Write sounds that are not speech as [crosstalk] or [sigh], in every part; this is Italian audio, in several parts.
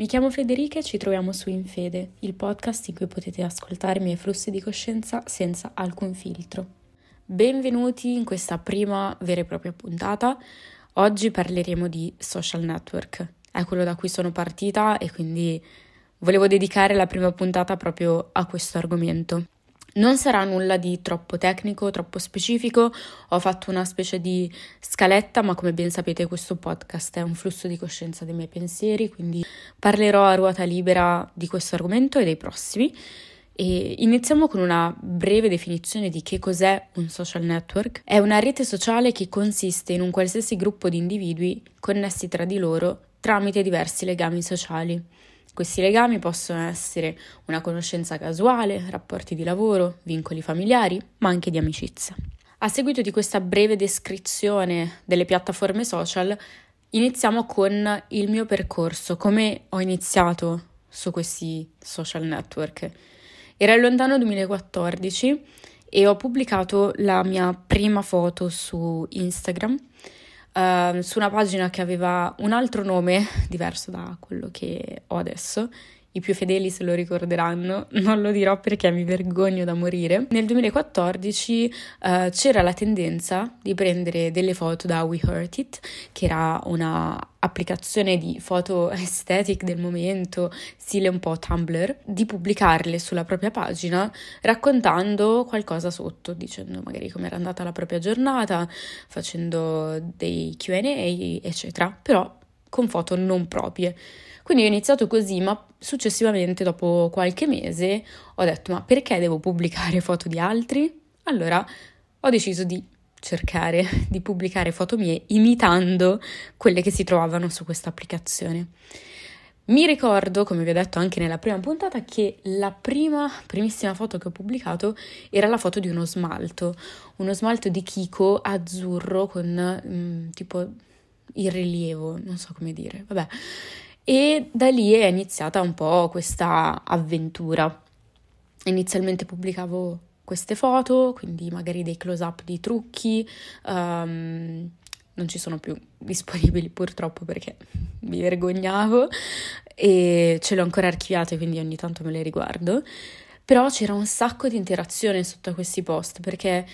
Mi chiamo Federica e ci troviamo su Infede, il podcast in cui potete ascoltare i miei flussi di coscienza senza alcun filtro. Benvenuti in questa prima vera e propria puntata. Oggi parleremo di social network. È quello da cui sono partita e quindi volevo dedicare la prima puntata proprio a questo argomento. Non sarà nulla di troppo tecnico, troppo specifico, ho fatto una specie di scaletta, ma come ben sapete questo podcast è un flusso di coscienza dei miei pensieri, quindi parlerò a ruota libera di questo argomento e dei prossimi. E iniziamo con una breve definizione di che cos'è un social network. È una rete sociale che consiste in un qualsiasi gruppo di individui connessi tra di loro tramite diversi legami sociali. Questi legami possono essere una conoscenza casuale, rapporti di lavoro, vincoli familiari, ma anche di amicizia. A seguito di questa breve descrizione delle piattaforme social, iniziamo con il mio percorso, come ho iniziato su questi social network. Era il lontano 2014 e ho pubblicato la mia prima foto su Instagram uh, su una pagina che aveva un altro nome [laughs] diverso da quello che ho adesso. I più fedeli se lo ricorderanno, [laughs] non lo dirò perché mi vergogno da morire. Nel 2014 uh, c'era la tendenza di prendere delle foto da We Hurt It, che era una applicazione di foto [laughs] aesthetic del momento, stile un po' Tumblr, di pubblicarle sulla propria pagina raccontando qualcosa sotto, dicendo magari come era andata la propria giornata, facendo dei QA, eccetera, però con foto non proprie. Quindi ho iniziato così, ma successivamente, dopo qualche mese, ho detto: ma perché devo pubblicare [laughs] foto di altri? Allora ho deciso di cercare [laughs] di pubblicare foto mie imitando quelle che si trovavano su questa applicazione. Mi ricordo, come vi ho detto anche nella prima puntata, che la prima, primissima foto che ho pubblicato era la foto di uno smalto, uno smalto di Kiko azzurro con mm, tipo il rilievo, non so come dire, vabbè. E da lì è iniziata un po' questa avventura. Inizialmente pubblicavo queste foto, quindi magari dei close-up di trucchi, um, non ci sono più disponibili purtroppo perché [laughs] mi vergognavo e ce le ho ancora archiviate quindi ogni tanto me le riguardo, però c'era un sacco di interazione sotto a questi post perché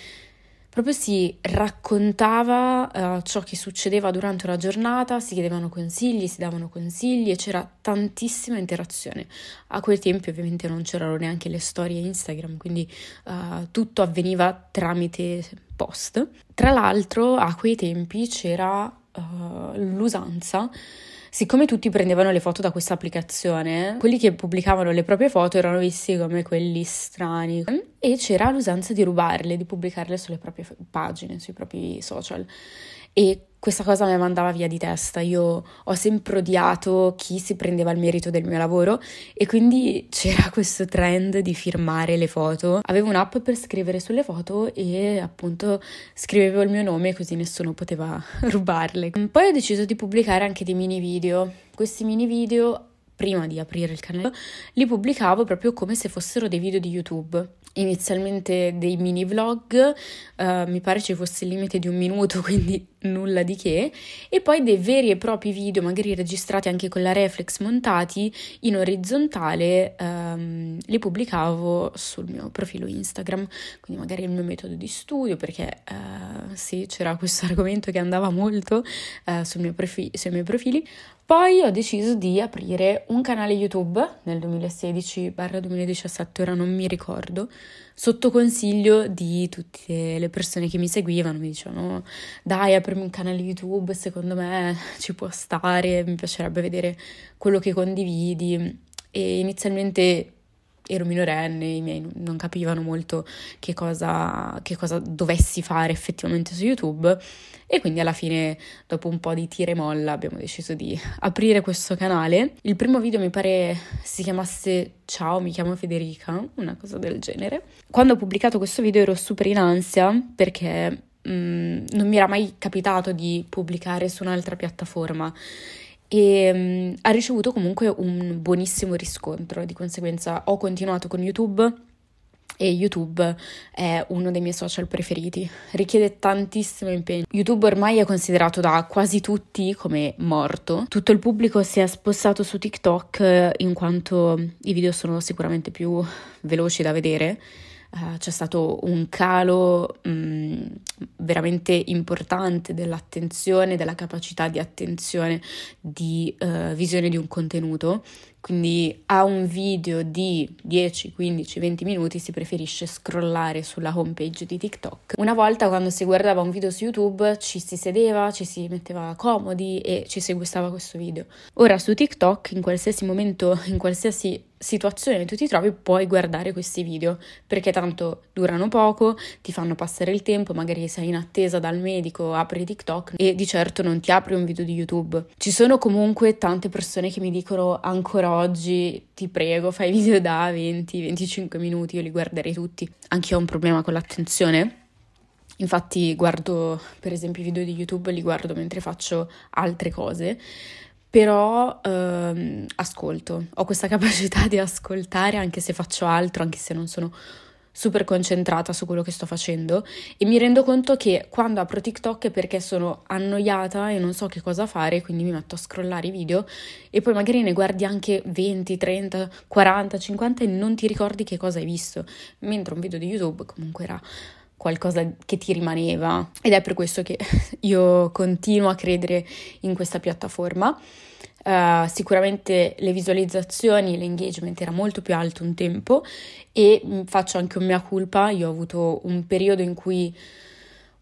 proprio si raccontava uh, ciò che succedeva durante la giornata, si chiedevano consigli, si davano consigli e c'era tantissima interazione. A quei tempi ovviamente non c'erano neanche le storie Instagram, quindi uh, tutto avveniva tramite post. Tra l'altro a quei tempi c'era uh, l'usanza siccome tutti prendevano le foto da questa applicazione, quelli che pubblicavano le proprie foto erano visti come quelli strani e c'era l'usanza di rubarle, di pubblicarle sulle proprie pagine, sui propri social. E questa cosa mi mandava via di testa. Io ho sempre odiato chi si prendeva il merito del mio lavoro e quindi c'era [laughs] questo trend di firmare le foto. Avevo un'app per scrivere sulle foto e appunto scrivevo il mio nome così nessuno poteva [laughs] rubarle. Poi ho deciso di pubblicare anche dei mini video. Questi mini video prima di aprire il canale, li pubblicavo proprio come se fossero dei video di YouTube. Inizialmente dei mini vlog, uh, mi pare ci fosse il limite di un minuto, [laughs] quindi nulla di che, e poi dei veri e propri video, magari registrati anche con la reflex montati in orizzontale, um, li pubblicavo sul mio profilo Instagram, quindi magari il mio metodo di studio, perché uh, sì, c'era questo [laughs] argomento che andava molto uh, sul profi- sui miei profili. Poi ho deciso di aprire un canale YouTube nel 2016-2017, ora non mi ricordo, sotto consiglio di tutte le persone che mi seguivano, mi dicevano dai aprimi un canale YouTube, secondo me ci può stare, mi piacerebbe vedere quello che condividi. E inizialmente ero minorenne, i miei non capivano molto che cosa, che cosa dovessi fare effettivamente su YouTube e quindi alla fine, dopo un po' di tira e molla, abbiamo deciso di aprire questo canale. Il primo video mi pare si chiamasse Ciao, mi chiamo Federica, una cosa del genere. Quando ho pubblicato questo video ero super in ansia perché mm, non mi era mai capitato di pubblicare su un'altra piattaforma e um, ha ricevuto comunque un buonissimo riscontro, di conseguenza ho continuato con YouTube e YouTube è uno dei miei social preferiti. Richiede tantissimo impegno. YouTube ormai è considerato da quasi tutti come morto. Tutto il pubblico si è spostato su TikTok in quanto i video sono sicuramente più veloci da vedere. Uh, c'è stato un calo mh, veramente importante dell'attenzione, della capacità di attenzione, di uh, visione di un contenuto quindi a un video di 10, 15, 20 minuti si preferisce scrollare sulla homepage di TikTok. Una volta quando si guardava un video su YouTube ci si sedeva, ci si metteva comodi e ci si gustava questo video. Ora su TikTok in qualsiasi momento, in qualsiasi situazione tu ti trovi puoi guardare questi video perché tanto durano poco, ti fanno passare il tempo, magari sei in attesa dal medico, apri TikTok e di certo non ti apri un video di YouTube. Ci sono comunque tante persone che mi dicono ancora oggi ti prego fai video da 20-25 minuti, io li guarderei tutti. Anche ho un problema con l'attenzione. Infatti guardo per esempio i video di YouTube, li guardo mentre faccio altre cose però ehm, ascolto, ho questa capacità di ascoltare anche se faccio altro, anche se non sono super concentrata su quello che sto facendo. E mi rendo conto che quando apro TikTok è perché sono annoiata e non so che cosa fare, quindi mi metto a scrollare i video e poi magari ne guardi anche 20, 30, 40, 50 e non ti ricordi che cosa hai visto, mentre un video di YouTube comunque era qualcosa che ti rimaneva. Ed è per questo che [laughs] io continuo a credere in questa piattaforma. Uh, sicuramente le visualizzazioni, l'engagement era molto più alto un tempo e mm, faccio anche un mia colpa, io ho avuto un periodo in cui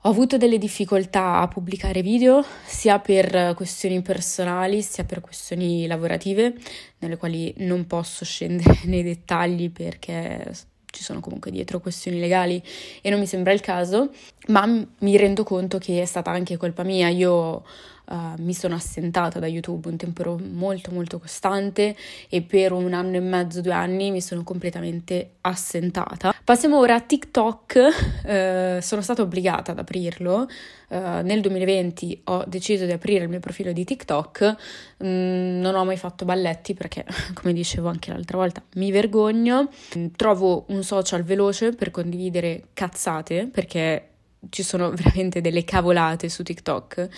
ho avuto delle difficoltà a pubblicare video sia per questioni personali sia per questioni lavorative nelle quali non posso [laughs] scendere nei dettagli perché ci sono comunque dietro questioni legali e non mi sembra il caso, ma mi rendo conto che è stata anche colpa mia. Io Uh, mi sono assentata da YouTube un tempo molto molto costante e per un anno e mezzo, due anni mi sono completamente assentata. Passiamo ora a TikTok, uh, [laughs] sono stata obbligata ad aprirlo, uh, nel 2020 ho deciso di aprire il mio profilo di TikTok, mm, non ho mai fatto balletti perché [laughs] come dicevo anche l'altra volta mi vergogno, trovo un social veloce per condividere cazzate perché ci sono veramente delle cavolate su TikTok.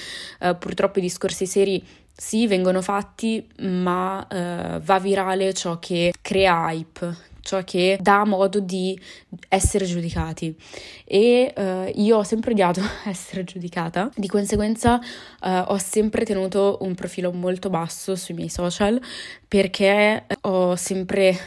Uh, purtroppo i discorsi seri sì, vengono fatti, ma uh, va virale ciò che crea hype, ciò che dà modo di essere giudicati. E uh, io ho sempre odiato [laughs] essere giudicata, di conseguenza ho sempre tenuto un profilo molto basso sui miei social perché ho sempre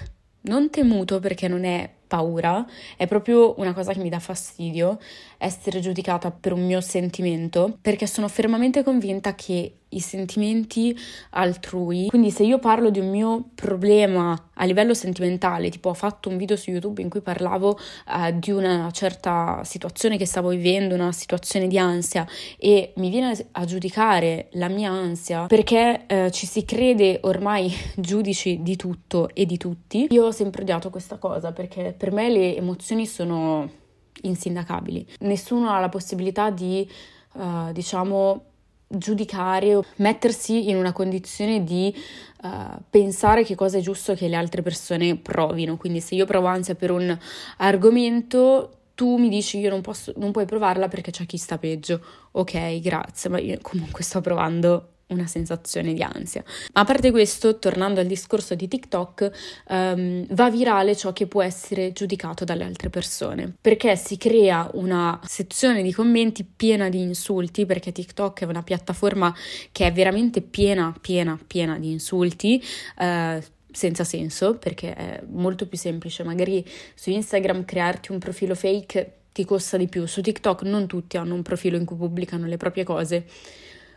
non temuto perché non è paura, è proprio una cosa che mi dà fastidio essere giudicata per un mio sentimento, perché sono fermamente convinta che i sentimenti altrui, quindi se io parlo di un mio problema a livello sentimentale, tipo ho fatto un video su YouTube in cui parlavo uh, di una certa situazione che stavo vivendo, una situazione di ansia e mi viene a giudicare la mia ansia perché uh, ci si crede ormai [laughs] giudici di tutto e di tutti, io ho sempre odiato questa cosa perché per me le emozioni sono insindacabili. Nessuno ha la possibilità di, uh, diciamo, giudicare o mettersi in una condizione di uh, pensare che cosa è giusto che le altre persone provino. Quindi se io provo ansia per un argomento, tu mi dici io non, posso, non puoi provarla perché c'è chi sta peggio. Ok, grazie, ma io comunque sto provando una sensazione di ansia. Ma a parte questo, tornando al discorso di TikTok, um, va virale ciò che può essere giudicato dalle altre persone, perché si crea una sezione di commenti piena di insulti, perché TikTok è una piattaforma che è veramente piena, piena, piena di insulti. Uh, senza senso perché è molto più semplice magari su Instagram crearti un profilo fake ti costa di più su TikTok non tutti hanno un profilo in cui pubblicano le proprie cose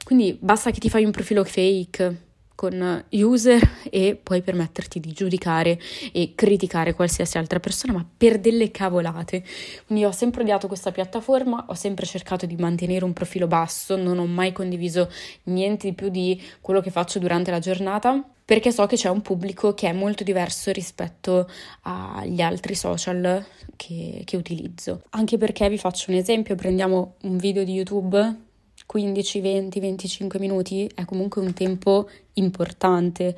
quindi basta che ti fai un profilo fake con user e puoi permetterti di giudicare e criticare qualsiasi altra persona, ma per delle cavolate. Quindi ho sempre odiato questa piattaforma, ho sempre cercato di mantenere un profilo basso, non ho mai condiviso niente di più di quello che faccio durante la giornata perché so che c'è un pubblico che è molto diverso rispetto agli altri social che, che utilizzo. Anche perché vi faccio un esempio, prendiamo un video di YouTube 15, 20, 25 minuti è comunque un tempo importante.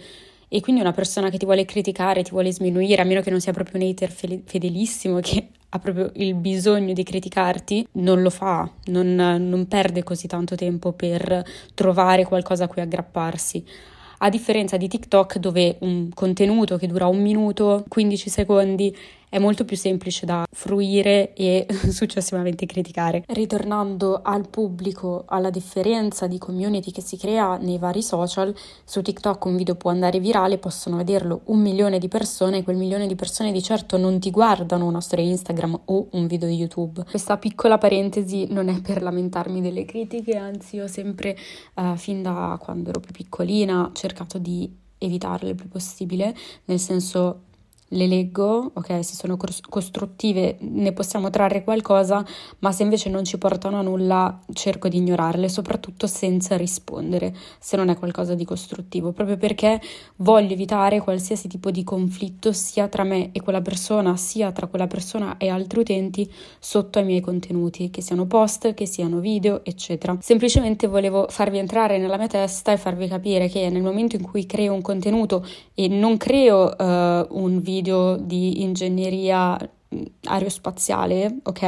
E quindi una persona che ti vuole criticare, ti vuole sminuire, a meno che non sia proprio un hater fedelissimo che [laughs] ha proprio il bisogno di criticarti, non lo fa, non, non perde così tanto tempo per trovare qualcosa a cui aggrapparsi. A differenza di TikTok dove un contenuto che dura un minuto, 15 secondi è molto più semplice da fruire e [laughs] successivamente criticare. Ritornando al pubblico, alla differenza di community che si crea nei vari social, su TikTok un video può andare virale, possono vederlo un milione di persone quel milione di persone di certo non ti guardano una storia Instagram o un video di YouTube. Questa piccola parentesi non è per lamentarmi delle critiche, anzi ho sempre, uh, fin da quando ero più piccolina, cercato di evitarle il più possibile, nel senso le leggo, ok, se sono costruttive ne possiamo trarre qualcosa, ma se invece non ci portano a nulla cerco di ignorarle, soprattutto senza rispondere, se non è qualcosa di costruttivo, proprio perché voglio evitare qualsiasi tipo di conflitto sia tra me e quella persona, sia tra quella persona e altri utenti sotto ai miei contenuti, che siano post, che siano video, eccetera. Semplicemente volevo farvi entrare nella mia testa e farvi capire che nel momento in cui creo un contenuto e non creo uh, un video video di ingegneria aerospaziale, ok?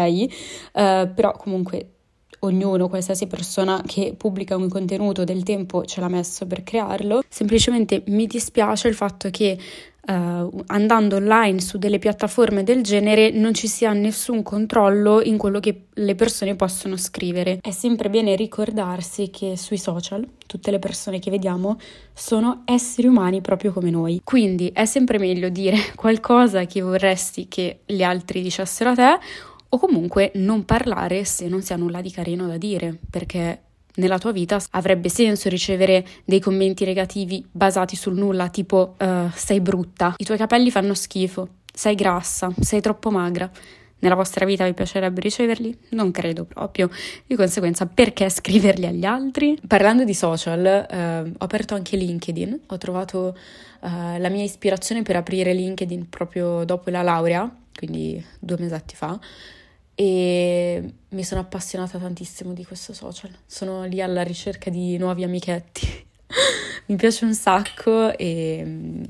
Uh, però comunque ognuno, qualsiasi persona che pubblica un contenuto del tempo ce l'ha messo per crearlo. Semplicemente mi dispiace il fatto che uh, andando online su delle piattaforme del genere non ci sia nessun controllo in quello che le persone possono scrivere. È sempre bene ricordarsi che sui social tutte le persone che vediamo sono esseri umani proprio come noi. Quindi è sempre meglio dire [laughs] qualcosa che vorresti che gli altri dicessero a te o comunque non parlare se non si ha nulla di carino da dire, perché nella tua vita avrebbe senso ricevere dei commenti negativi basati sul nulla, tipo uh, sei brutta, i tuoi capelli fanno schifo, sei grassa, sei troppo magra. Nella vostra vita vi piacerebbe riceverli? Non credo proprio. Di conseguenza, perché scriverli agli altri? Parlando di social, eh, ho aperto anche LinkedIn. Ho trovato eh, la mia ispirazione per aprire LinkedIn proprio dopo la laurea, quindi due mesetti fa e mi sono appassionata tantissimo di questo social. Sono lì alla ricerca di nuovi amichetti. [laughs] mi piace un sacco e mm,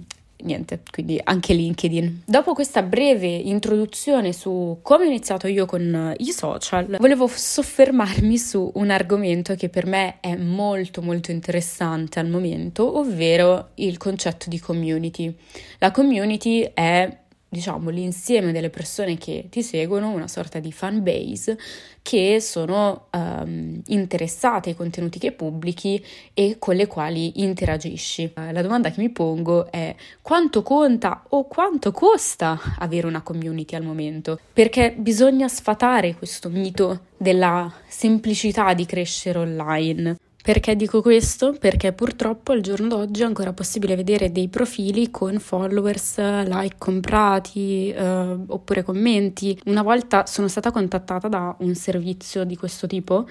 niente, quindi anche LinkedIn. Dopo questa breve introduzione su come ho iniziato io con i social, volevo soffermarmi su un argomento che per me è molto molto interessante al momento, ovvero il concetto di community. La community è diciamo, l'insieme delle persone che ti seguono, una sorta di fan base, che sono um, interessate ai contenuti che pubblichi e con le quali interagisci. La domanda che mi pongo è quanto conta o quanto costa avere una community al momento? Perché bisogna sfatare questo mito della semplicità di crescere online. Perché dico questo? Perché purtroppo al giorno d'oggi è ancora possibile vedere dei profili con followers, like comprati eh, oppure commenti. Una volta sono stata contattata da un servizio di questo tipo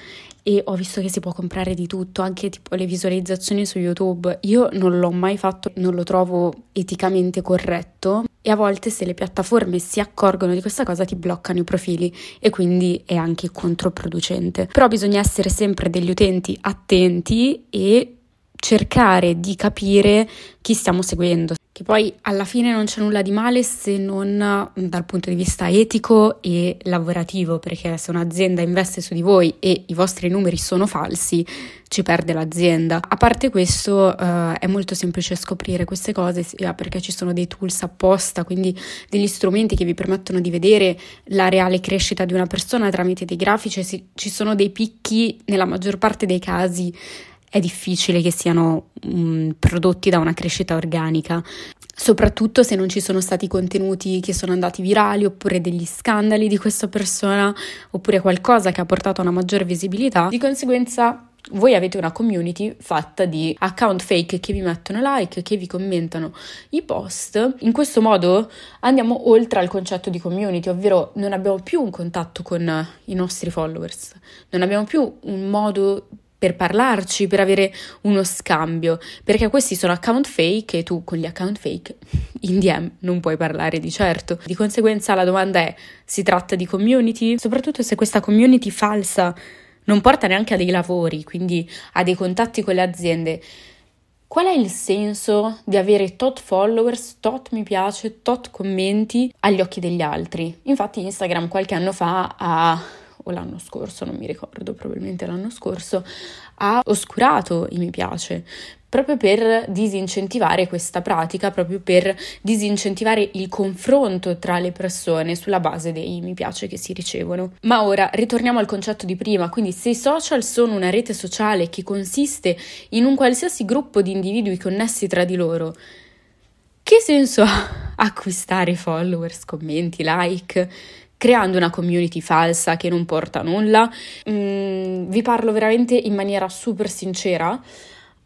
e ho visto che si può comprare di tutto, anche tipo le visualizzazioni su YouTube. Io non l'ho mai fatto, non lo trovo eticamente corretto e a volte se le piattaforme si accorgono di questa cosa ti bloccano i profili e quindi è anche controproducente. Però bisogna essere sempre degli utenti attenti e cercare di capire chi stiamo seguendo che poi alla fine non c'è nulla di male se non dal punto di vista etico e lavorativo, perché se un'azienda investe su di voi e i vostri numeri sono falsi, ci perde l'azienda. A parte questo, uh, è molto semplice scoprire queste cose sia perché ci sono dei tools apposta, quindi degli strumenti che vi permettono di vedere la reale crescita di una persona tramite dei grafici. Ci sono dei picchi nella maggior parte dei casi è difficile che siano um, prodotti da una crescita organica, soprattutto se non ci sono stati contenuti che sono andati virali oppure degli scandali di questa persona oppure qualcosa che ha portato a una maggiore visibilità. Di conseguenza voi avete una community fatta di account fake che vi mettono like, che vi commentano i post. In questo modo andiamo oltre al concetto di community, ovvero non abbiamo più un contatto con i nostri followers, non abbiamo più un modo per parlarci, per avere uno scambio, perché questi sono account fake e tu con gli account fake in DM non puoi parlare di certo. Di conseguenza la domanda è, si tratta di community? Soprattutto se questa community falsa non porta neanche a dei lavori, quindi a dei contatti con le aziende Qual è il senso di avere tot followers, tot mi piace, tot commenti agli occhi degli altri? Infatti Instagram qualche anno fa ha o l'anno scorso, non mi ricordo, probabilmente l'anno scorso, ha oscurato i mi piace proprio per disincentivare questa pratica, proprio per disincentivare il confronto tra le persone sulla base dei mi piace che si ricevono. Ma ora ritorniamo al concetto di prima, quindi se i social sono una rete sociale che consiste in un qualsiasi gruppo di individui connessi tra di loro, che senso ha [laughs] acquistare followers, commenti, like? Creando una community falsa che non porta a nulla. Mm, vi parlo veramente in maniera super sincera.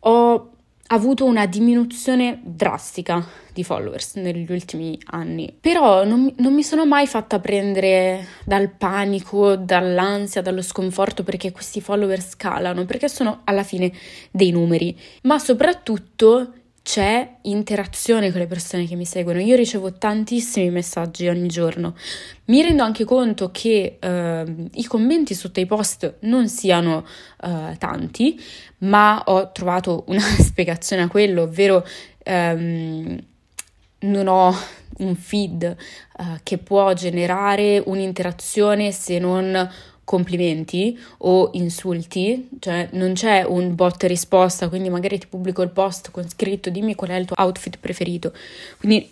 Ho avuto una diminuzione drastica di followers negli ultimi anni, però non, non, mi sono mai fatta prendere dal panico, dall'ansia, dallo sconforto perché questi follower scalano, perché sono alla fine dei numeri, ma soprattutto c'è interazione con le persone che mi seguono. Io ricevo tantissimi messaggi ogni giorno. Mi rendo anche conto che eh, i commenti sotto i post non siano eh, tanti, ma ho trovato una [laughs] spiegazione a quello, ovvero ehm, non ho un feed uh, che può generare un'interazione se non complimenti o insulti, cioè non c'è un bot risposta, quindi magari ti pubblico il post con scritto dimmi qual è il tuo outfit preferito. Quindi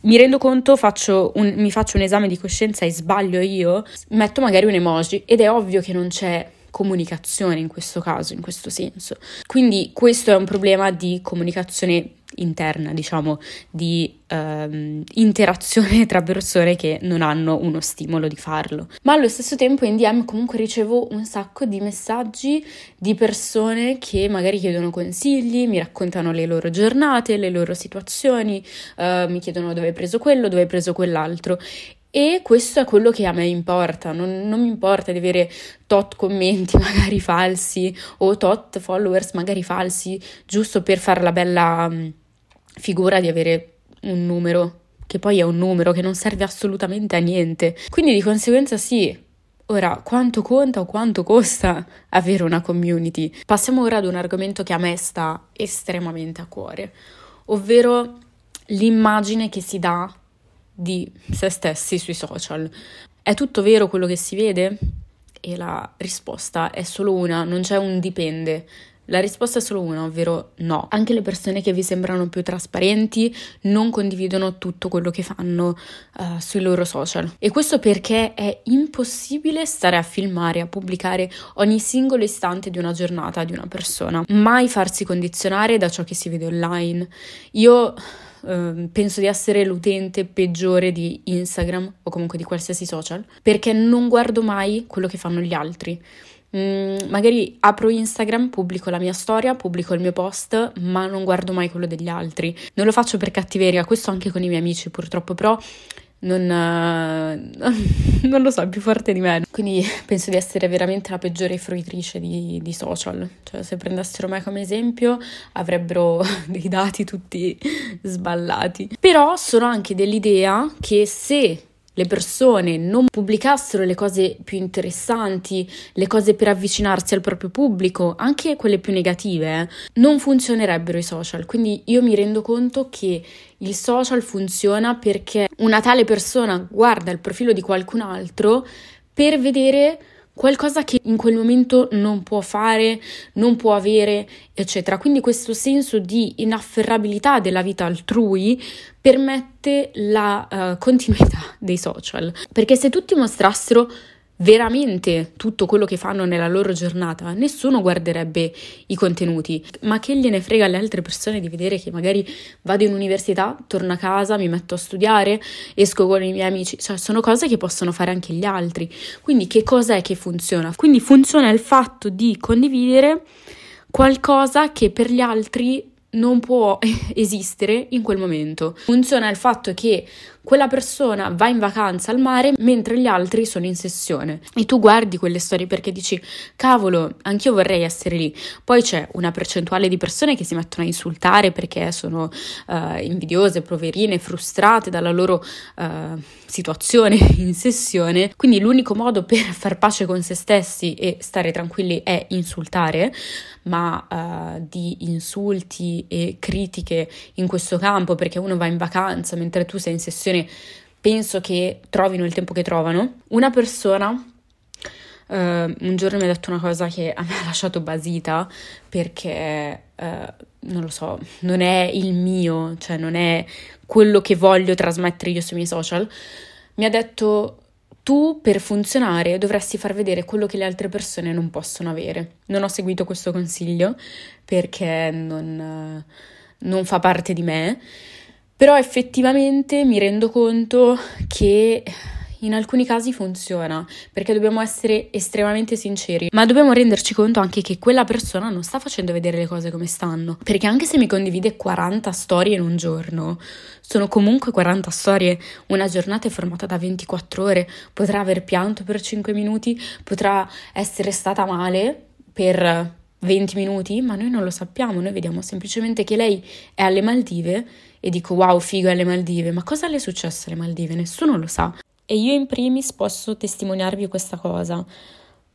mi rendo conto, faccio un, mi faccio un esame di coscienza e sbaglio io, metto magari un emoji ed è ovvio che non c'è comunicazione in questo caso, in questo senso. Quindi questo è un problema di comunicazione interna, diciamo, di ehm, interazione tra persone che non hanno uno stimolo di farlo. Ma allo stesso tempo in DM comunque ricevo un sacco di messaggi di persone che magari chiedono consigli, mi raccontano le loro giornate, le loro situazioni, eh, mi chiedono dove hai preso quello, dove hai preso quell'altro? E questo è quello che a me importa, non, non, mi importa di avere tot commenti [laughs] magari falsi o tot followers magari falsi, giusto per fare la bella figura di avere un numero, che poi è un numero che non serve assolutamente a niente. Quindi di conseguenza sì. Ora, quanto conta o quanto costa [laughs] avere una community? Passiamo ora ad un argomento che a me sta estremamente a cuore, ovvero l'immagine che si dà di se stessi sui social. È tutto vero quello che si vede? E la risposta è solo una, non c'è un dipende. La risposta è solo una, ovvero no. Anche le persone che vi sembrano più trasparenti non condividono tutto quello che fanno uh, sui loro social. E questo perché è impossibile stare a filmare, a pubblicare ogni singolo istante di una giornata di una persona. Mai farsi condizionare da ciò che si vede online. Io Ehm, penso di essere l'utente peggiore di Instagram o comunque di qualsiasi social perché non guardo mai quello che fanno gli altri. Mm, magari apro Instagram, pubblico la mia storia, pubblico il mio post, ma non guardo mai quello degli altri. Non lo faccio per cattiveria, questo anche con i miei amici purtroppo, però non, [laughs] non, lo so, è più forte di me. Quindi penso di essere veramente la peggiore fruitrice di, di, social. Cioè, se prendessero me come esempio, avrebbero [laughs] dei dati tutti sballati. Però sono anche dell'idea che se le persone non pubblicassero le cose più interessanti, le cose per avvicinarsi al proprio pubblico, anche quelle più negative, eh, non funzionerebbero i social. Quindi io mi rendo conto che il social funziona perché una tale persona guarda il profilo di qualcun altro per vedere qualcosa che in quel momento non può fare, non può avere, eccetera. Quindi questo senso di inafferrabilità della vita altrui permette la uh, continuità dei social. Perché se tutti mostrassero veramente tutto quello che fanno nella loro giornata, nessuno guarderebbe i contenuti, ma che gliene frega alle altre persone di vedere che magari vado in università, torno a casa, mi metto a studiare, esco con i miei amici, cioè sono cose che possono fare anche gli altri. Quindi che cosa è che funziona? Quindi funziona il fatto di condividere qualcosa che per gli altri non può [laughs] esistere in quel momento. Funziona il fatto che quella persona va in vacanza al mare mentre gli altri sono in sessione e tu guardi quelle storie perché dici cavolo, anch'io vorrei essere lì. Poi c'è una percentuale di persone che si mettono a insultare perché sono uh, invidiose, poverine, frustrate dalla loro uh, situazione [laughs] in sessione. Quindi l'unico modo per far pace con se stessi e stare tranquilli è insultare, ma uh, di insulti e critiche in questo campo perché uno va in vacanza mentre tu sei in sessione, penso che trovino il tempo che trovano. Una persona Uh, un giorno mi ha detto una cosa che a me ha lasciato basita perché, uh, non lo so, non è il mio, cioè non è quello che voglio trasmettere io sui miei social. Mi ha detto tu per funzionare dovresti far vedere quello che le altre persone non possono avere. Non ho seguito questo consiglio perché non, non fa parte di me, però effettivamente mi rendo conto che in alcuni casi funziona, perché dobbiamo essere estremamente sinceri, ma dobbiamo renderci conto anche che quella persona non sta facendo vedere le cose come stanno, perché anche se mi condivide 40 storie in un giorno, sono comunque 40 storie, una giornata è formata da 24 ore, potrà aver pianto per 5 minuti, potrà essere stata male per 20 minuti, ma noi non lo sappiamo, noi vediamo semplicemente che lei è alle Maldive e dico wow, figo è alle Maldive, ma cosa le è successo alle Maldive? Nessuno lo sa. E io in primis posso testimoniarvi questa cosa.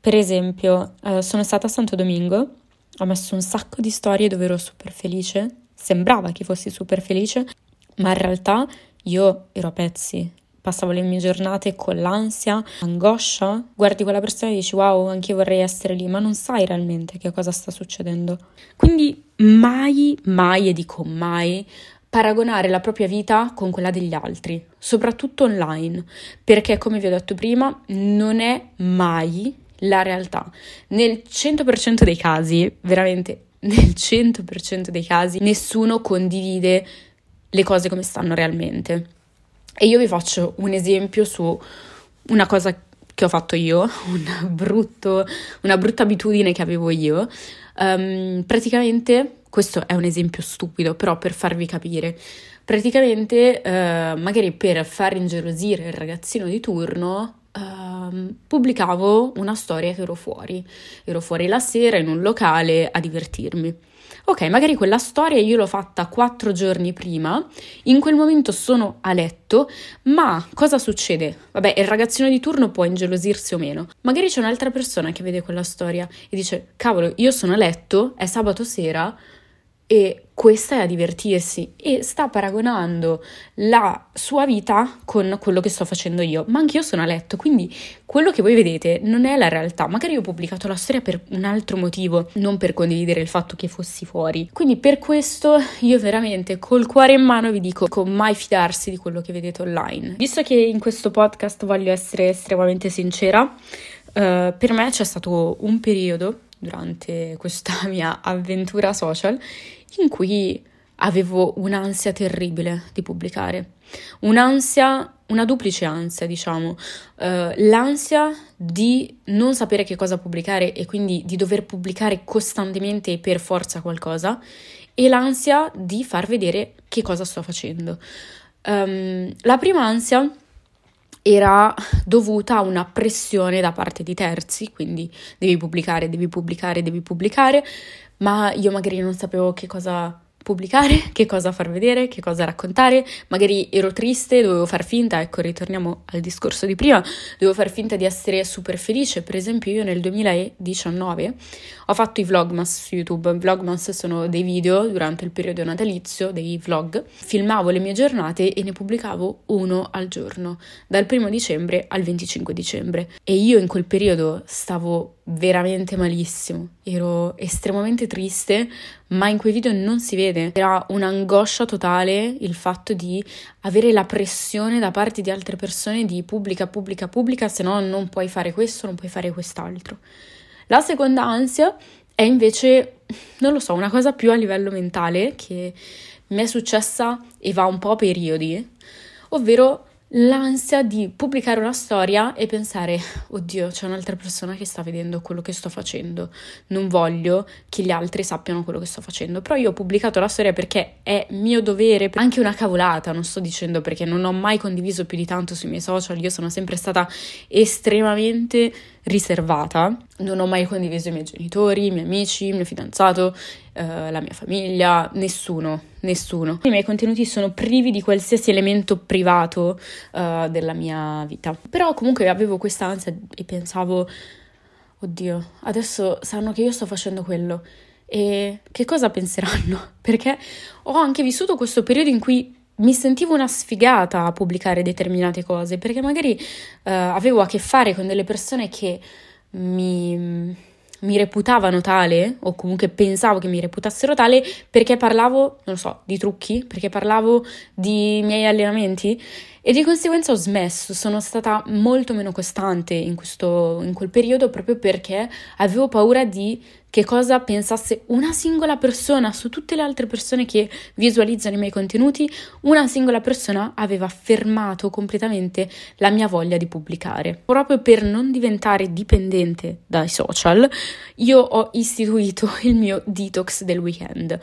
Per esempio, eh, sono stata a Santo Domingo, ho messo un sacco di storie dove ero super felice, sembrava che fossi super felice, ma in realtà io ero a pezzi. Passavo le mie giornate con l'ansia, angoscia. Guardi quella persona e dici wow, anche io vorrei essere lì, ma non sai realmente che cosa sta succedendo. Quindi mai, mai e dico mai paragonare la propria vita con quella degli altri, soprattutto online, perché come vi ho detto prima, non è mai la realtà. Nel 100% dei casi, veramente nel 100% dei casi, nessuno condivide le cose come stanno realmente. E io vi faccio un esempio su una cosa che ho fatto io, [laughs] un brutto, una brutta abitudine che avevo io. Um, praticamente questo è un esempio stupido, però per farvi capire. Praticamente, eh, magari per far ingelosire il ragazzino di turno, eh, pubblicavo una storia che ero fuori. Ero fuori la sera in un locale a divertirmi. Ok, magari quella storia io l'ho fatta quattro giorni prima, in quel momento sono a letto, ma cosa succede? Vabbè, il ragazzino di turno può ingelosirsi o meno. Magari c'è un'altra persona che vede quella storia e dice, cavolo, io sono a letto, è sabato sera, e questa è a divertirsi e sta paragonando la sua vita con quello che sto facendo io, ma anche io sono a letto, quindi quello che voi vedete non è la realtà. Magari ho pubblicato la storia per un altro motivo, non per condividere il fatto che fossi fuori. Quindi per questo io veramente col cuore in mano vi dico mai fidarsi di quello che vedete online. Visto che in questo podcast voglio essere estremamente sincera, uh, per me c'è stato un periodo durante questa [laughs] mia avventura social in cui avevo un'ansia terribile di pubblicare, un'ansia, una duplice ansia, diciamo, uh, l'ansia di non sapere che cosa pubblicare e quindi di dover pubblicare costantemente e per forza qualcosa e l'ansia di far vedere che cosa sto facendo. Um, la prima ansia era dovuta a una pressione da parte di terzi, quindi devi pubblicare, devi pubblicare, devi pubblicare, ma io magari non sapevo che cosa pubblicare, [laughs] che cosa far vedere, che cosa raccontare. Magari ero triste, dovevo far finta, ecco, ritorniamo al discorso di prima, dovevo far finta di essere super felice. Per esempio, io nel 2019 ho fatto i vlogmas su YouTube. Vlogmas sono dei video durante il periodo natalizio, dei vlog. Filmavo le mie giornate e ne pubblicavo uno al giorno, dal primo dicembre al 25 dicembre. E io in quel periodo stavo veramente malissimo, ero estremamente triste, ma in quei video non si vede. Era un'angoscia totale il fatto di avere la pressione da parte di altre persone di pubblica, pubblica, pubblica, se no non puoi fare questo, non puoi fare quest'altro. La seconda ansia è invece, non lo so, una cosa più a livello mentale che mi è successa e va un po' a periodi, ovvero l'ansia di pubblicare una storia e pensare, oddio, c'è un'altra persona che sta vedendo quello che sto facendo, non voglio che gli altri sappiano quello che sto facendo, però io ho pubblicato la storia perché è mio dovere, anche una cavolata, non sto dicendo perché non ho mai condiviso più di tanto sui miei social, io sono sempre stata estremamente riservata, non ho mai condiviso i miei genitori, i miei amici, il mio fidanzato, eh, la mia famiglia, nessuno, nessuno. I miei contenuti sono privi di qualsiasi elemento privato eh, della mia vita. Però comunque avevo questa ansia e pensavo, oddio, adesso sanno che io sto facendo quello E che cosa penseranno? [laughs] Perché ho anche vissuto questo periodo in cui mi sentivo una sfigata a pubblicare determinate cose, perché magari eh, avevo a che fare con delle persone che mi mi reputavano tale, o comunque pensavo che mi reputassero tale, perché parlavo, non so, di trucchi, perché parlavo di miei allenamenti e di conseguenza ho smesso, sono stata molto meno costante in, questo, in quel periodo proprio perché avevo paura di che cosa pensasse una singola persona su tutte le altre persone che visualizzano i miei contenuti, una singola persona aveva fermato completamente la mia voglia di pubblicare. Proprio per non diventare dipendente dai social, io ho istituito [laughs] il mio detox del weekend.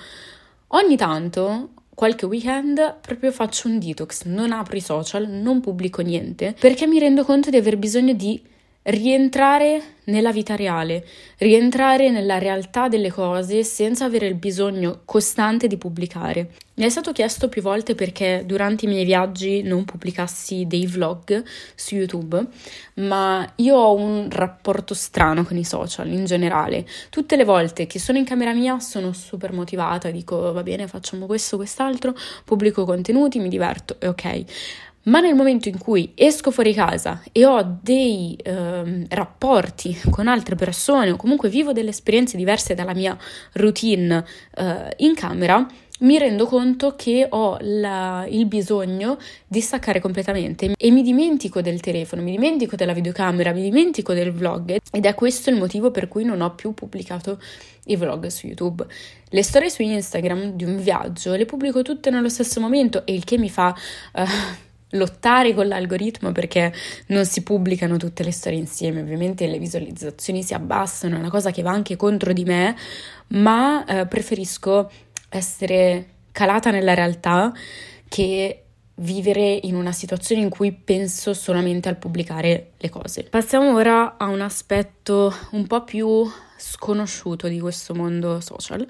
Ogni tanto qualche weekend proprio faccio un detox, non apro i social, non pubblico niente, perché mi rendo conto di aver bisogno di rientrare nella vita reale, rientrare nella realtà delle cose senza avere il bisogno costante di pubblicare. Mi è stato chiesto più volte perché durante i miei viaggi non pubblicassi dei vlog su YouTube, ma io ho un rapporto strano con i social in generale. Tutte le volte che sono in camera mia sono super motivata, dico va bene, facciamo questo, quest'altro, pubblico contenuti, mi diverto e ok ma nel momento in cui esco fuori casa e ho dei eh, rapporti con altre persone o comunque vivo delle esperienze diverse dalla mia routine eh, in camera, mi rendo conto che ho la, il bisogno di staccare completamente e mi dimentico del telefono, mi dimentico della videocamera, mi dimentico del vlog ed è questo il motivo per cui non ho più pubblicato i vlog su YouTube. Le storie su Instagram di un viaggio le pubblico tutte nello stesso momento e il che mi fa... Uh, lottare con l'algoritmo perché non si pubblicano tutte le storie insieme, ovviamente le visualizzazioni si abbassano, è una cosa che va anche contro di me, ma eh, preferisco essere calata nella realtà che vivere in una situazione in cui penso solamente al pubblicare le cose. Passiamo ora a un aspetto un po' più sconosciuto di questo mondo social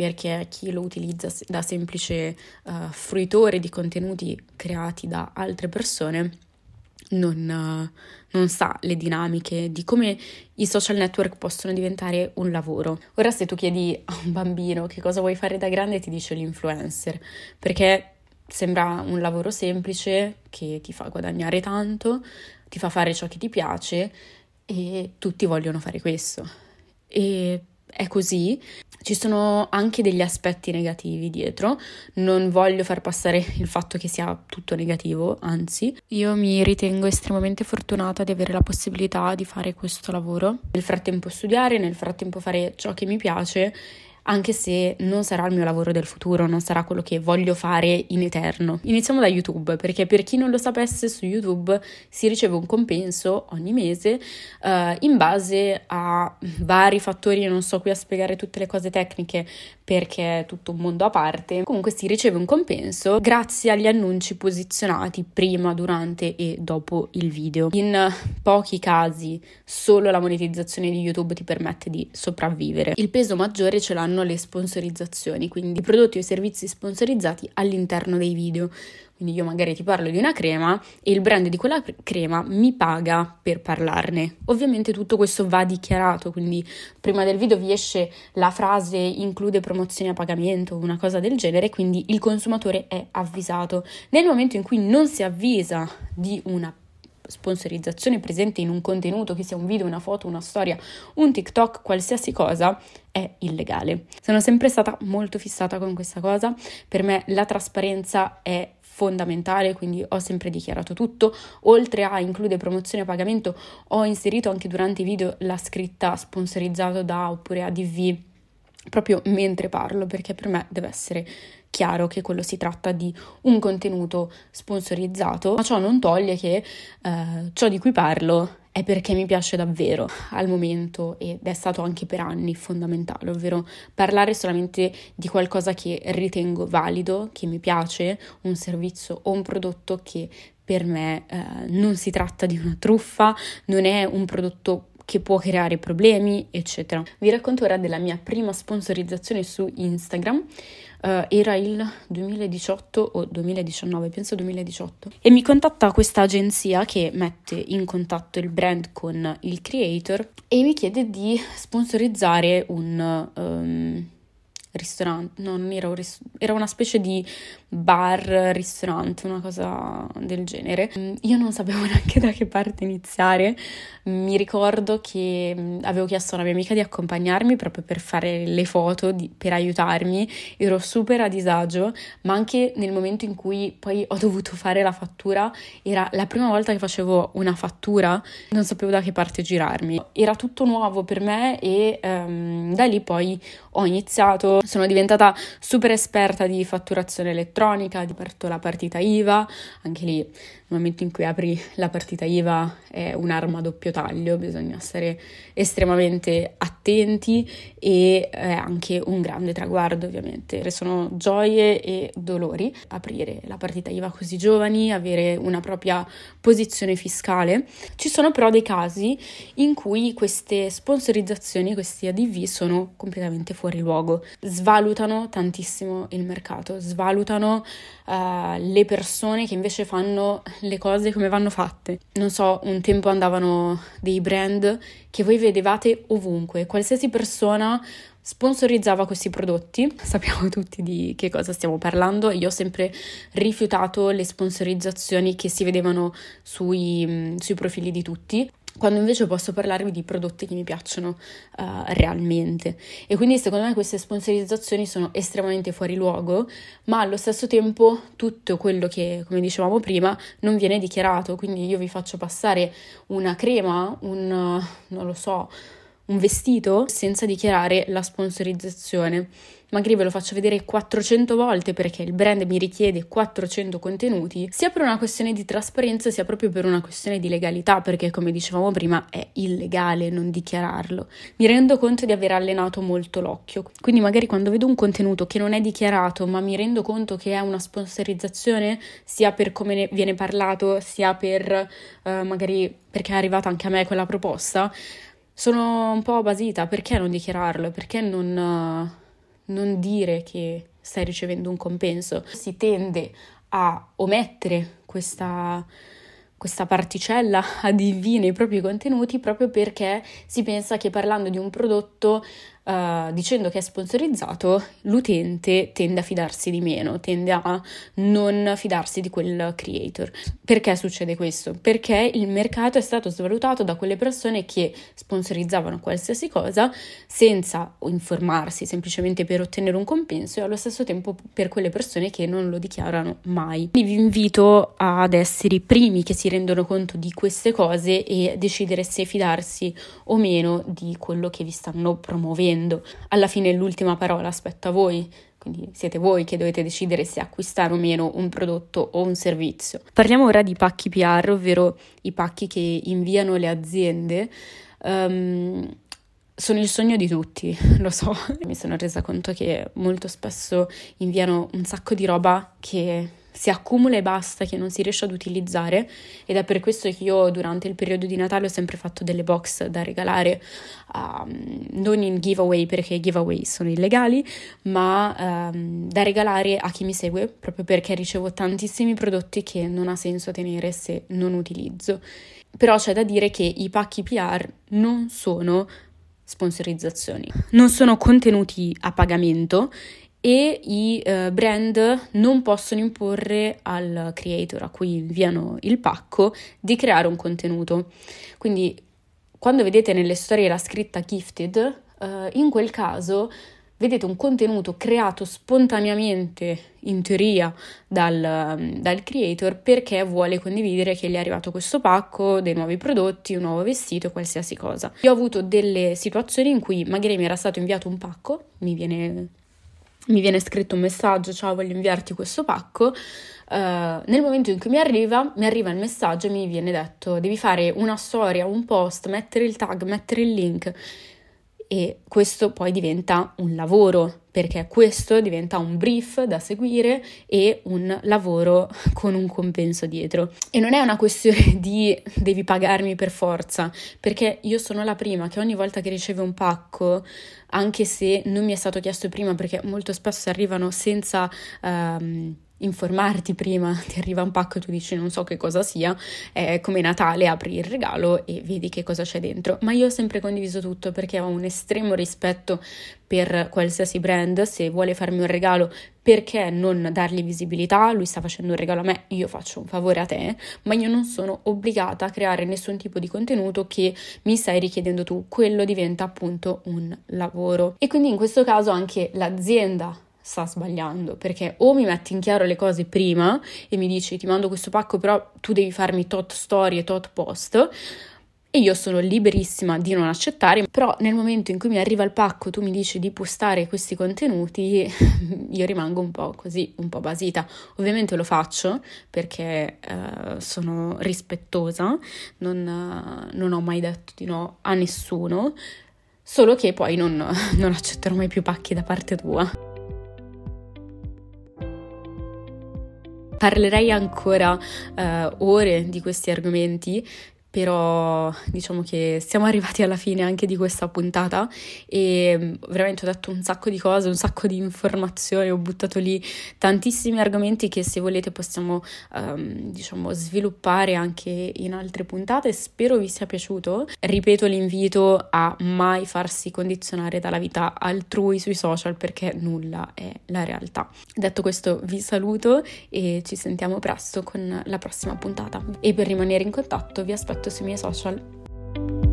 perché chi lo utilizza da semplice uh, fruitore di contenuti creati da altre persone non, uh, non, sa le dinamiche di come i social network possono diventare un lavoro. Ora se tu chiedi a un bambino che cosa vuoi fare da grande ti dice l'influencer, perché sembra un lavoro semplice che ti fa guadagnare tanto, ti fa fare ciò che ti piace e tutti vogliono fare questo. E è così. Ci sono anche degli aspetti negativi dietro, non voglio far passare il fatto che sia tutto negativo, anzi, io mi ritengo estremamente fortunata di avere la possibilità di fare questo lavoro, nel frattempo studiare, nel frattempo fare ciò che mi piace anche se non sarà il mio lavoro del futuro, non sarà quello che voglio fare in eterno. Iniziamo da YouTube, perché per chi non lo sapesse, su YouTube si riceve un compenso ogni mese uh, in base a vari fattori, non so qui a spiegare tutte le cose tecniche perché è tutto un mondo a parte. Comunque si riceve un compenso grazie agli annunci posizionati prima, durante e dopo il video. In pochi casi solo la monetizzazione di YouTube ti permette di sopravvivere. Il peso maggiore ce l'hanno le sponsorizzazioni, quindi i prodotti o i servizi sponsorizzati all'interno dei video. Quindi io magari ti parlo di una crema e il brand di quella crema mi paga per parlarne. Ovviamente tutto questo va dichiarato, quindi prima del video vi esce la frase include promozioni a pagamento o una cosa del genere, quindi il consumatore è avvisato. Nel momento in cui non si avvisa di una sponsorizzazione presente in un contenuto, che sia un video, una foto, una storia, un TikTok, qualsiasi cosa, è illegale. Sono sempre stata molto fissata con questa cosa. Per me la trasparenza è fondamentale, quindi ho sempre dichiarato tutto. Oltre a include promozione a pagamento, ho inserito anche durante i video la scritta sponsorizzato da oppure ADV proprio mentre parlo, perché per me deve essere chiaro che quello si tratta di un contenuto sponsorizzato, ma ciò non toglie che eh, ciò di cui parlo è perché mi piace davvero al momento ed è stato anche per anni fondamentale, ovvero parlare solamente di qualcosa che ritengo valido, che mi piace, un servizio o un prodotto che per me eh, non si tratta di una truffa, non è un prodotto che può creare problemi, eccetera. Vi racconto ora della mia prima sponsorizzazione su Instagram. uh, era il 2018 o 2019, penso 2018, e mi contatta questa agenzia che mette in contatto il brand con il creator e mi chiede di sponsorizzare un... Um, ristorante, no, non era un ris- era una specie di bar, ristorante, una cosa del genere. Mm, io non sapevo [laughs] neanche da che parte iniziare. Mi ricordo che mm, avevo chiesto a una mia amica di accompagnarmi proprio per fare le foto, di, per aiutarmi. Ero super a disagio, ma anche nel momento in cui poi ho dovuto fare la fattura, era la prima volta che facevo una fattura, non sapevo da che parte girarmi. Era tutto nuovo per me e um, da lì poi ho iniziato, sono diventata super esperta di fatturazione elettronica, ho aperto la partita IVA, anche lì nel momento in cui apri la partita IVA è un'arma a doppio taglio, bisogna stare estremamente attenti e è anche un grande traguardo ovviamente. Sono gioie e dolori aprire la partita IVA così giovani, avere una propria posizione fiscale. Ci sono però dei casi in cui queste sponsorizzazioni, questi ADV sono completamente fuori luogo, svalutano tantissimo il mercato, svalutano uh, le persone che invece fanno le cose come vanno fatte. Non so, un tempo andavano dei brand che voi vedevate ovunque, qualsiasi persona sponsorizzava questi prodotti, [laughs] sappiamo tutti di che cosa stiamo parlando, io ho sempre rifiutato le sponsorizzazioni che si vedevano sui, sui profili di tutti quando invece posso parlarvi di prodotti che mi piacciono uh, realmente. E quindi secondo me queste sponsorizzazioni sono estremamente fuori luogo, ma allo stesso tempo tutto quello che, come dicevamo prima, non viene dichiarato. Quindi io vi faccio passare una crema, un, non lo so, un vestito senza dichiarare la sponsorizzazione magari ve lo faccio vedere 400 volte perché il brand mi richiede 400 contenuti, sia per una questione di trasparenza sia proprio per una questione di legalità, perché come dicevamo prima è illegale non dichiararlo. Mi rendo conto di aver allenato molto l'occhio, quindi magari quando vedo un contenuto che non è dichiarato, ma mi rendo conto che è una sponsorizzazione, sia per come viene parlato, sia per uh, magari perché è arrivata anche a me quella proposta, sono un po' basita, perché non dichiararlo? Perché non... Non dire che stai ricevendo un compenso. Si tende a omettere questa, questa particella [laughs] ADV nei propri contenuti proprio perché si pensa che parlando di un prodotto uh, dicendo che è sponsorizzato, l'utente tende a fidarsi di meno, tende a non fidarsi di quel creator. Perché succede questo? Perché il mercato è stato svalutato da quelle persone che sponsorizzavano qualsiasi cosa senza informarsi, semplicemente per ottenere un compenso e allo stesso tempo per quelle persone che non lo dichiarano mai. Quindi vi invito ad essere i primi che si rendono conto di queste cose e decidere se fidarsi o meno di quello che vi stanno promuovendo vendendo. Alla fine l'ultima parola aspetta a voi, quindi siete voi che dovete decidere se acquistare o meno un prodotto o un servizio. Parliamo ora di pacchi PR, ovvero i pacchi che inviano le aziende. Um, sono il sogno di tutti, [laughs] lo so. Mi sono resa conto che molto spesso inviano un sacco di roba che si accumula e basta, che non si riesce ad utilizzare ed è per questo che io durante il periodo di Natale ho sempre fatto delle box da regalare, um, non in giveaway perché i giveaway sono illegali, ma um, da regalare a chi mi segue, proprio perché ricevo tantissimi prodotti che non ha senso tenere se non utilizzo. Però c'è da dire che i pacchi PR non sono sponsorizzazioni, non sono contenuti a pagamento e i uh, brand non possono imporre al creator a cui inviano il pacco di creare un contenuto. Quindi quando vedete nelle storie la scritta gifted, uh, in quel caso vedete un contenuto creato spontaneamente, in teoria, dal, dal, creator perché vuole condividere che gli è arrivato questo pacco, dei nuovi prodotti, un nuovo vestito, qualsiasi cosa. Io ho avuto delle situazioni in cui magari mi era stato inviato un pacco, mi viene mi viene scritto un messaggio, ciao voglio inviarti questo pacco, uh, nel momento in cui mi arriva, mi arriva il messaggio e mi viene detto devi fare una storia, un post, mettere il tag, mettere il link. E questo poi diventa un lavoro perché questo diventa un brief da seguire e un lavoro con un compenso dietro. E non è una questione [laughs] di devi pagarmi per forza, perché io sono la prima che ogni volta che riceve un pacco, anche se non mi è stato chiesto prima, perché molto spesso arrivano senza... Um, informarti prima, [laughs] ti arriva un pacco e tu dici non so che cosa sia, è come Natale, apri il regalo e vedi che cosa c'è dentro. Ma io ho sempre condiviso tutto perché ho un estremo rispetto per qualsiasi brand, se vuole farmi un regalo perché non dargli visibilità, lui sta facendo un regalo a me, io faccio un favore a te, ma io non sono obbligata a creare nessun tipo di contenuto che mi stai richiedendo tu, quello diventa appunto un lavoro. E quindi in questo caso anche l'azienda sta sbagliando perché o mi metti in chiaro le cose prima e mi dici ti mando questo pacco però tu devi farmi tot storie, tot post e io sono liberissima di non accettare, però nel momento in cui mi arriva il pacco tu mi dici di postare questi contenuti, [laughs] io rimango un po' così, un po' basita. Ovviamente lo faccio perché eh, sono rispettosa, non, non, ho mai detto di no a nessuno, solo che poi non, non accetterò mai più pacchi da parte tua. Parlerei ancora uh, ore di questi argomenti, però diciamo che siamo arrivati alla fine anche di questa puntata e mm, veramente ho detto un sacco di cose, un sacco di informazioni, ho buttato lì tantissimi argomenti che se volete possiamo um, diciamo sviluppare anche in altre puntate, spero vi sia piaciuto. Ripeto l'invito a mai farsi condizionare dalla vita altrui sui social perché nulla è la realtà. Detto questo vi saluto e ci sentiamo presto con la prossima puntata e per rimanere in contatto vi aspetto Takk til Sumi Svartskjold.